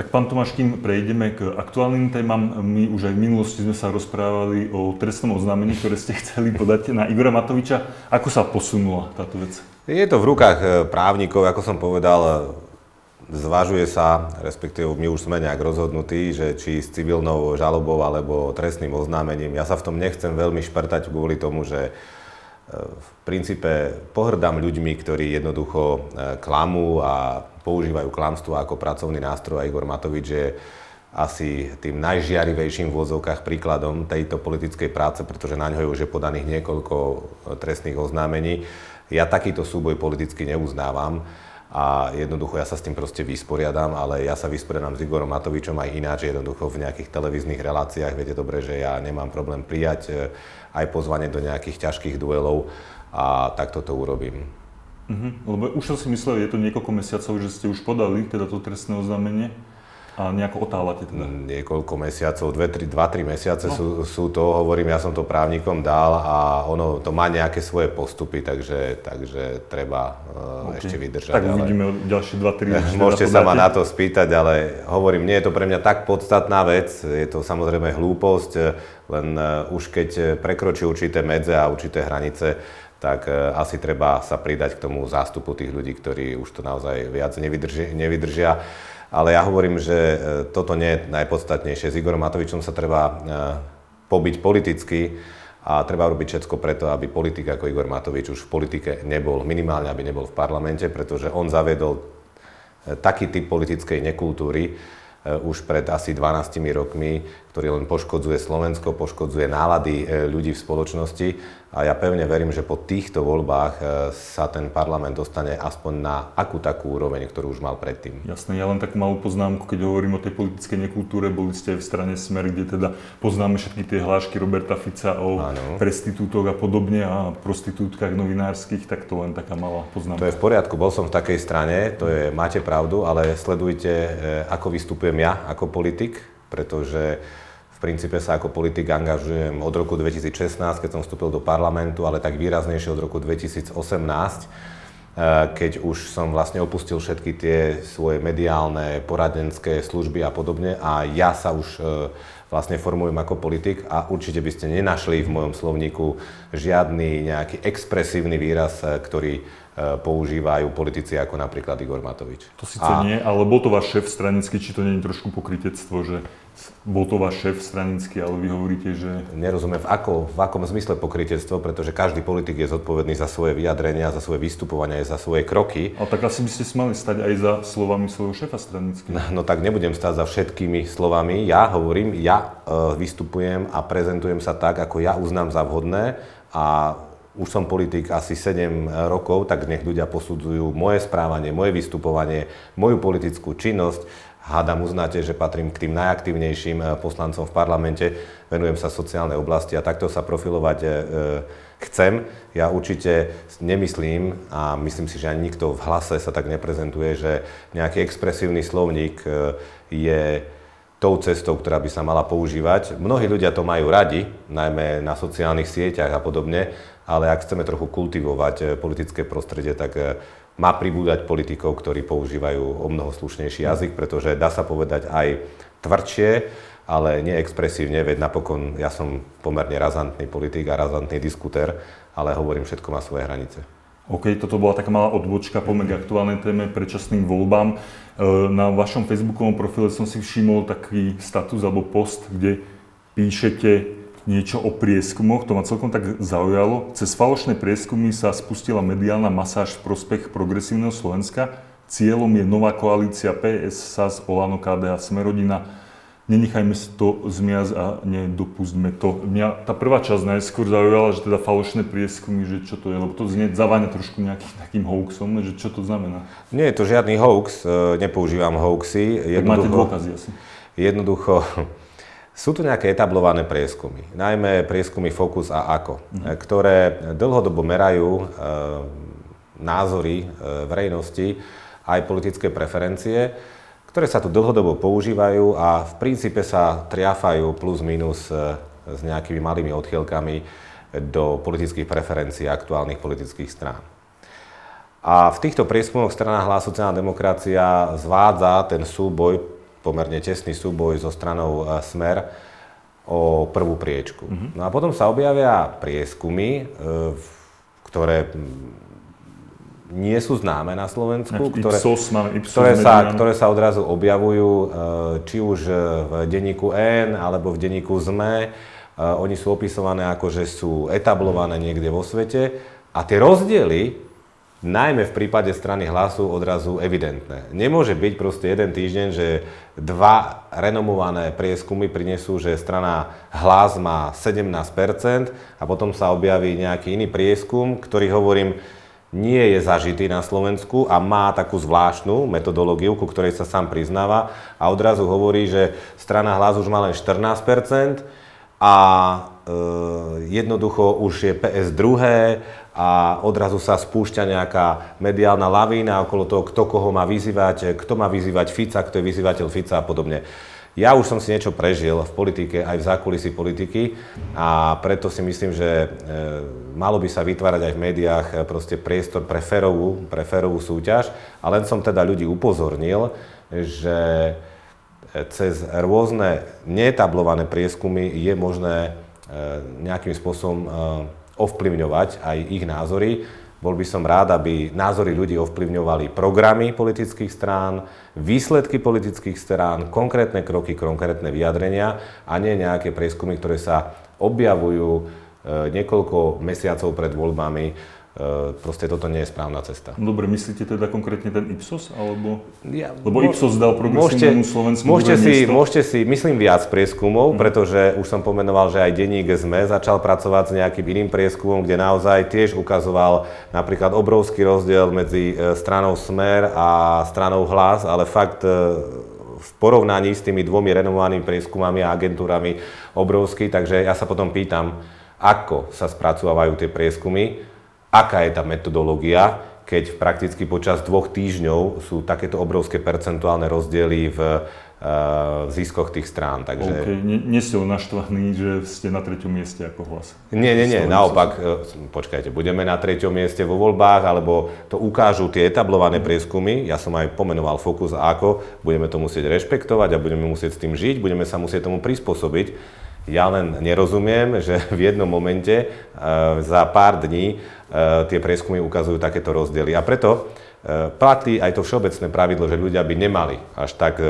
Tak pán Tomáš, kým prejdeme k aktuálnym témam, my už aj v minulosti sme sa rozprávali o trestnom oznámení, ktoré ste chceli podať na Igora Matoviča. Ako sa posunula táto vec? Je to v rukách e, právnikov, ako som povedal, e, zvažuje sa, respektíve my už sme nejak rozhodnutí, že či s civilnou žalobou alebo trestným oznámením. Ja sa v tom nechcem veľmi špertať kvôli tomu, že v princípe pohrdám ľuďmi, ktorí jednoducho e, klamú a používajú klamstvo ako pracovný nástroj a Igor Matovič je asi tým najžiarivejším v vôzovkách príkladom tejto politickej práce, pretože na ňo je už podaných niekoľko e, trestných oznámení. Ja takýto súboj politicky neuznávam a jednoducho ja sa s tým proste vysporiadam, ale ja sa vysporiadam s Igorom Matovičom aj ináč, jednoducho v nejakých televíznych reláciách, viete dobre, že ja nemám problém prijať e, aj pozvanie do nejakých ťažkých duelov a takto to urobím. Uh-huh. Lebo už som si myslel, je to niekoľko mesiacov, že ste už podali teda to trestné oznámenie. A nejako otálate teda? Niekoľko mesiacov, 2-3 mesiace no. sú, sú to, hovorím, ja som to právnikom dal a ono to má nejaké svoje postupy, takže, takže treba uh, okay. ešte vydržať. Tak uvidíme ale... ďalšie 2-3 Môžete sa ma na to spýtať, ale hovorím, nie je to pre mňa tak podstatná vec, je to samozrejme hlúposť, len uh, už keď prekročí určité medze a určité hranice, tak uh, asi treba sa pridať k tomu zástupu tých ľudí, ktorí už to naozaj viac nevydržia. nevydržia. Ale ja hovorím, že e, toto nie je najpodstatnejšie. S Igorom Matovičom sa treba e, pobyť politicky a treba robiť všetko preto, aby politik ako Igor Matovič už v politike nebol, minimálne aby nebol v parlamente, pretože on zaviedol e, taký typ politickej nekultúry, už pred asi 12 rokmi, ktorý len poškodzuje Slovensko, poškodzuje nálady ľudí v spoločnosti a ja pevne verím, že po týchto voľbách e, sa ten parlament dostane aspoň na akú takú úroveň, ktorú už mal predtým. Jasné, ja len takú malú poznámku, keď hovorím o tej politickej nekultúre, boli ste aj v strane Smer, kde teda poznáme všetky tie hlášky Roberta Fica o ano. prestitútoch a podobne a prostitútkach novinárskych, tak to len taká malá poznámka. To je v poriadku, bol som v takej strane, to je, máte pravdu, ale sledujte, e, ako vystupujem ja ako politik, pretože princípe sa ako politik angažujem od roku 2016, keď som vstúpil do parlamentu, ale tak výraznejšie od roku 2018, eh, keď už som vlastne opustil všetky tie svoje mediálne, poradenské služby a podobne. A ja sa už eh, vlastne formujem ako politik a určite by ste nenašli v mojom slovníku žiadny nejaký expresívny výraz, eh, ktorý používajú politici ako napríklad Igor Matovič. To síce a... nie, ale bol to váš šéf stranický, či to nie je trošku pokrytectvo, že bol to váš šéf stranický, ale vy hovoríte, že... Nerozumiem, v, ako, v akom zmysle pokrytectvo, pretože každý politik je zodpovedný za svoje vyjadrenia, za svoje vystupovanie, za svoje kroky. A tak asi by ste si mali stať aj za slovami svojho šéfa stranického. No, no tak nebudem stať za všetkými slovami. Ja hovorím, ja e, vystupujem a prezentujem sa tak, ako ja uznám za vhodné a už som politik asi 7 rokov, tak nech ľudia posudzujú moje správanie, moje vystupovanie, moju politickú činnosť hádam uznáte, že patrím k tým najaktívnejším eh, poslancom v parlamente, venujem sa sociálnej oblasti a takto sa profilovať eh, chcem. Ja určite nemyslím a myslím si, že ani nikto v hlase sa tak neprezentuje, že nejaký expresívny slovník eh, je tou cestou, ktorá by sa mala používať. Mnohí ľudia to majú radi, najmä na sociálnych sieťach a podobne, ale ak chceme trochu kultivovať politické prostredie, tak má pribúdať politikov, ktorí používajú o mnoho slušnejší jazyk, pretože dá sa povedať aj tvrdšie, ale nie expresívne, veď napokon ja som pomerne razantný politik a razantný diskutér, ale hovorím, všetko má svoje hranice. OK, toto bola taká malá odbočka po mega aktuálnej téme predčasným voľbám. E, na vašom facebookovom profile som si všimol taký status alebo post, kde píšete, niečo o prieskumoch, to ma celkom tak zaujalo. Cez falošné prieskumy sa spustila mediálna masáž v prospech progresívneho Slovenska. Cieľom je nová koalícia PS, SAS, Olano, KDA, Smerodina. Nenechajme si to zmiasť a nedopustme to. Mňa tá prvá časť najskôr zaujala, že teda falošné prieskumy, že čo to je, lebo to znie, zaváňa trošku nejakým takým hoaxom, že čo to znamená. Nie je to žiadny hoax, e, nepoužívam hoaxy. Tak máte dôkazy asi. Jednoducho, sú tu nejaké etablované prieskumy, najmä prieskumy Focus a AKO, mm. ktoré dlhodobo merajú e, názory e, verejnosti aj politické preferencie, ktoré sa tu dlhodobo používajú a v princípe sa triafajú plus minus e, s nejakými malými odchýlkami do politických preferencií aktuálnych politických strán. A v týchto prieskumoch strana Hlas sociálna demokracia zvádza ten súboj pomerne tesný súboj so stranou e, Smer o prvú priečku. No a potom sa objavia prieskumy, e, ktoré nie sú známe na Slovensku, ktoré, Ipsos, máme Ipsos ktoré, sa, ktoré sa odrazu objavujú, e, či už v denníku N alebo v denníku ZME. Oni sú opisované ako, že sú etablované niekde vo svete a tie rozdiely, najmä v prípade strany hlasu, odrazu evidentné. Nemôže byť proste jeden týždeň, že dva renomované prieskumy prinesú, že strana hlas má 17% a potom sa objaví nejaký iný prieskum, ktorý hovorím, nie je zažitý na Slovensku a má takú zvláštnu metodológiu, ku ktorej sa sám priznáva a odrazu hovorí, že strana hlas už má len 14% a e, jednoducho už je PS druhé a odrazu sa spúšťa nejaká mediálna lavína okolo toho, kto koho má vyzývať, kto má vyzývať Fica, kto je vyzývateľ Fica a podobne. Ja už som si niečo prežil v politike, aj v zákulisí politiky a preto si myslím, že e, malo by sa vytvárať aj v médiách e, proste priestor pre férovú, pre férovú súťaž. A len som teda ľudí upozornil, že e, cez rôzne netablované prieskumy je možné nejakým spôsobom ovplyvňovať aj ich názory. Bol by som rád, aby názory ľudí ovplyvňovali programy politických strán, výsledky politických strán, konkrétne kroky, konkrétne vyjadrenia a nie nejaké prieskumy, ktoré sa objavujú e, niekoľko mesiacov pred voľbami. E, proste toto nie je správna cesta. Dobre, myslíte teda konkrétne ten Ipsos? Alebo... Ja, Lebo Ipsos dal progresívnemu Slovensku môžete si, miesto. Mhm. môžete si, myslím, viac prieskumov, pretože už som pomenoval, že aj denník SME začal pracovať s nejakým iným prieskumom, kde naozaj tiež ukazoval napríklad obrovský rozdiel medzi e, stranou Smer a stranou Hlas, ale fakt e, v porovnaní s tými dvomi renomovanými prieskumami a agentúrami obrovský, takže ja sa potom pýtam, ako sa spracovávajú tie prieskumy, aká je tá metodológia, keď prakticky počas dvoch týždňov sú takéto obrovské percentuálne rozdiely v uh, ziskoch tých strán. Takže... OK, nie, nie ste naštvaní, že ste na treťom mieste ako hlas. Nie, nie, nie, naopak, e, počkajte, budeme na treťom mieste vo voľbách, alebo to ukážu tie etablované prieskumy, ja som aj pomenoval fokus a ako, budeme to musieť rešpektovať a budeme musieť s tým žiť, budeme sa musieť tomu prispôsobiť. Ja len nerozumiem, že v jednom momente e, za pár dní e, tie prieskumy ukazujú takéto rozdiely. A preto e, platí aj to všeobecné pravidlo, že ľudia by nemali až tak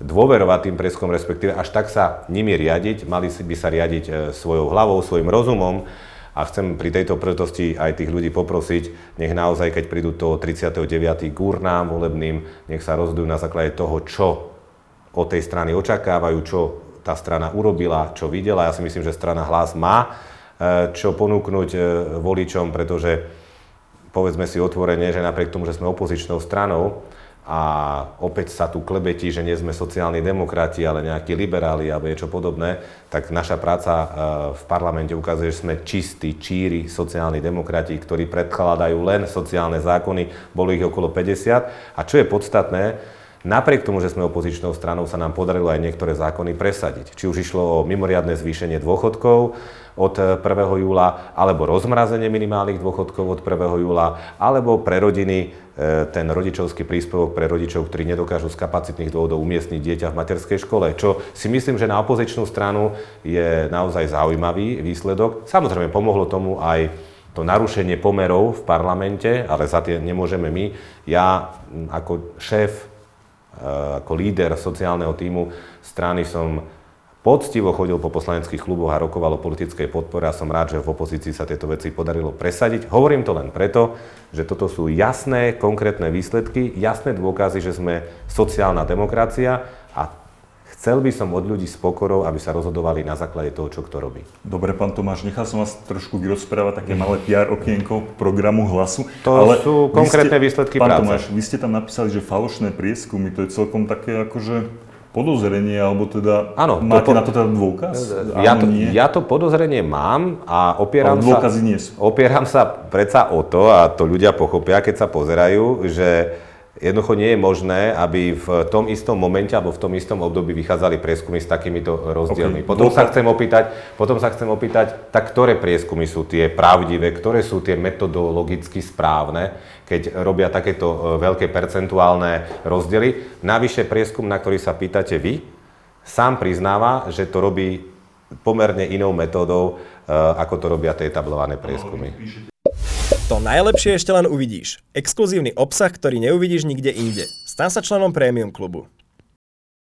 dôverovať tým prieskumom, respektíve až tak sa nimi riadiť, mali by sa riadiť svojou hlavou, svojim rozumom. A chcem pri tejto príležitosti aj tých ľudí poprosiť, nech naozaj, keď prídu toho 39. k urnám volebným, nech sa rozhodujú na základe toho, čo od tej strany očakávajú, čo tá strana urobila, čo videla. Ja si myslím, že strana Hlas má e, čo ponúknuť e, voličom, pretože povedzme si otvorene, že napriek tomu, že sme opozičnou stranou a opäť sa tu klebetí, že nie sme sociálni demokrati, ale nejakí liberáli alebo niečo podobné, tak naša práca e, v parlamente ukazuje, že sme čistí, číri sociálni demokrati, ktorí predkladajú len sociálne zákony, bolo ich okolo 50. A čo je podstatné, Napriek tomu, že sme opozičnou stranou, sa nám podarilo aj niektoré zákony presadiť. Či už išlo o mimoriadne zvýšenie dôchodkov od 1. júla, alebo rozmrazenie minimálnych dôchodkov od 1. júla, alebo pre rodiny e, ten rodičovský príspevok pre rodičov, ktorí nedokážu z kapacitných dôvodov umiestniť dieťa v materskej škole. Čo si myslím, že na opozičnú stranu je naozaj zaujímavý výsledok. Samozrejme, pomohlo tomu aj to narušenie pomerov v parlamente, ale za tie nemôžeme my. Ja m, ako šéf ako líder sociálneho týmu strany som poctivo chodil po poslaneckých kluboch a rokoval o politickej podpore a som rád, že v opozícii sa tieto veci podarilo presadiť. Hovorím to len preto, že toto sú jasné, konkrétne výsledky, jasné dôkazy, že sme sociálna demokracia a chcel by som od ľudí s pokorou, aby sa rozhodovali na základe toho, čo kto robí. Dobre, pán Tomáš, nechal som vás trošku vyrozprávať také malé PR okienko programu Hlasu. To ale sú konkrétne výsledky pán práce. Tomáš, vy ste tam napísali, že falošné prieskumy, to je celkom také akože podozrenie, alebo teda to máte po- na to teda dôkaz? Ja Áno, to, nie? ja to podozrenie mám a opieram Ale sa, dôkazy nie sú. opieram sa predsa o to, a to ľudia pochopia, keď sa pozerajú, že Jednoducho nie je možné, aby v tom istom momente alebo v tom istom období vychádzali prieskumy s takýmito rozdielmi. Ok. Potom sa chcem opýtať, potom sa chcem opýtať, tak ktoré prieskumy sú tie pravdivé, ktoré sú tie metodologicky správne, keď robia takéto e, veľké percentuálne rozdiely. Navyše prieskum, na ktorý sa pýtate vy, sám priznáva, že to robí pomerne inou metódou, e, ako to robia tie etablované prieskumy. To najlepšie ešte len uvidíš. Exkluzívny obsah, ktorý neuvidíš nikde inde. Stan sa členom Premium klubu.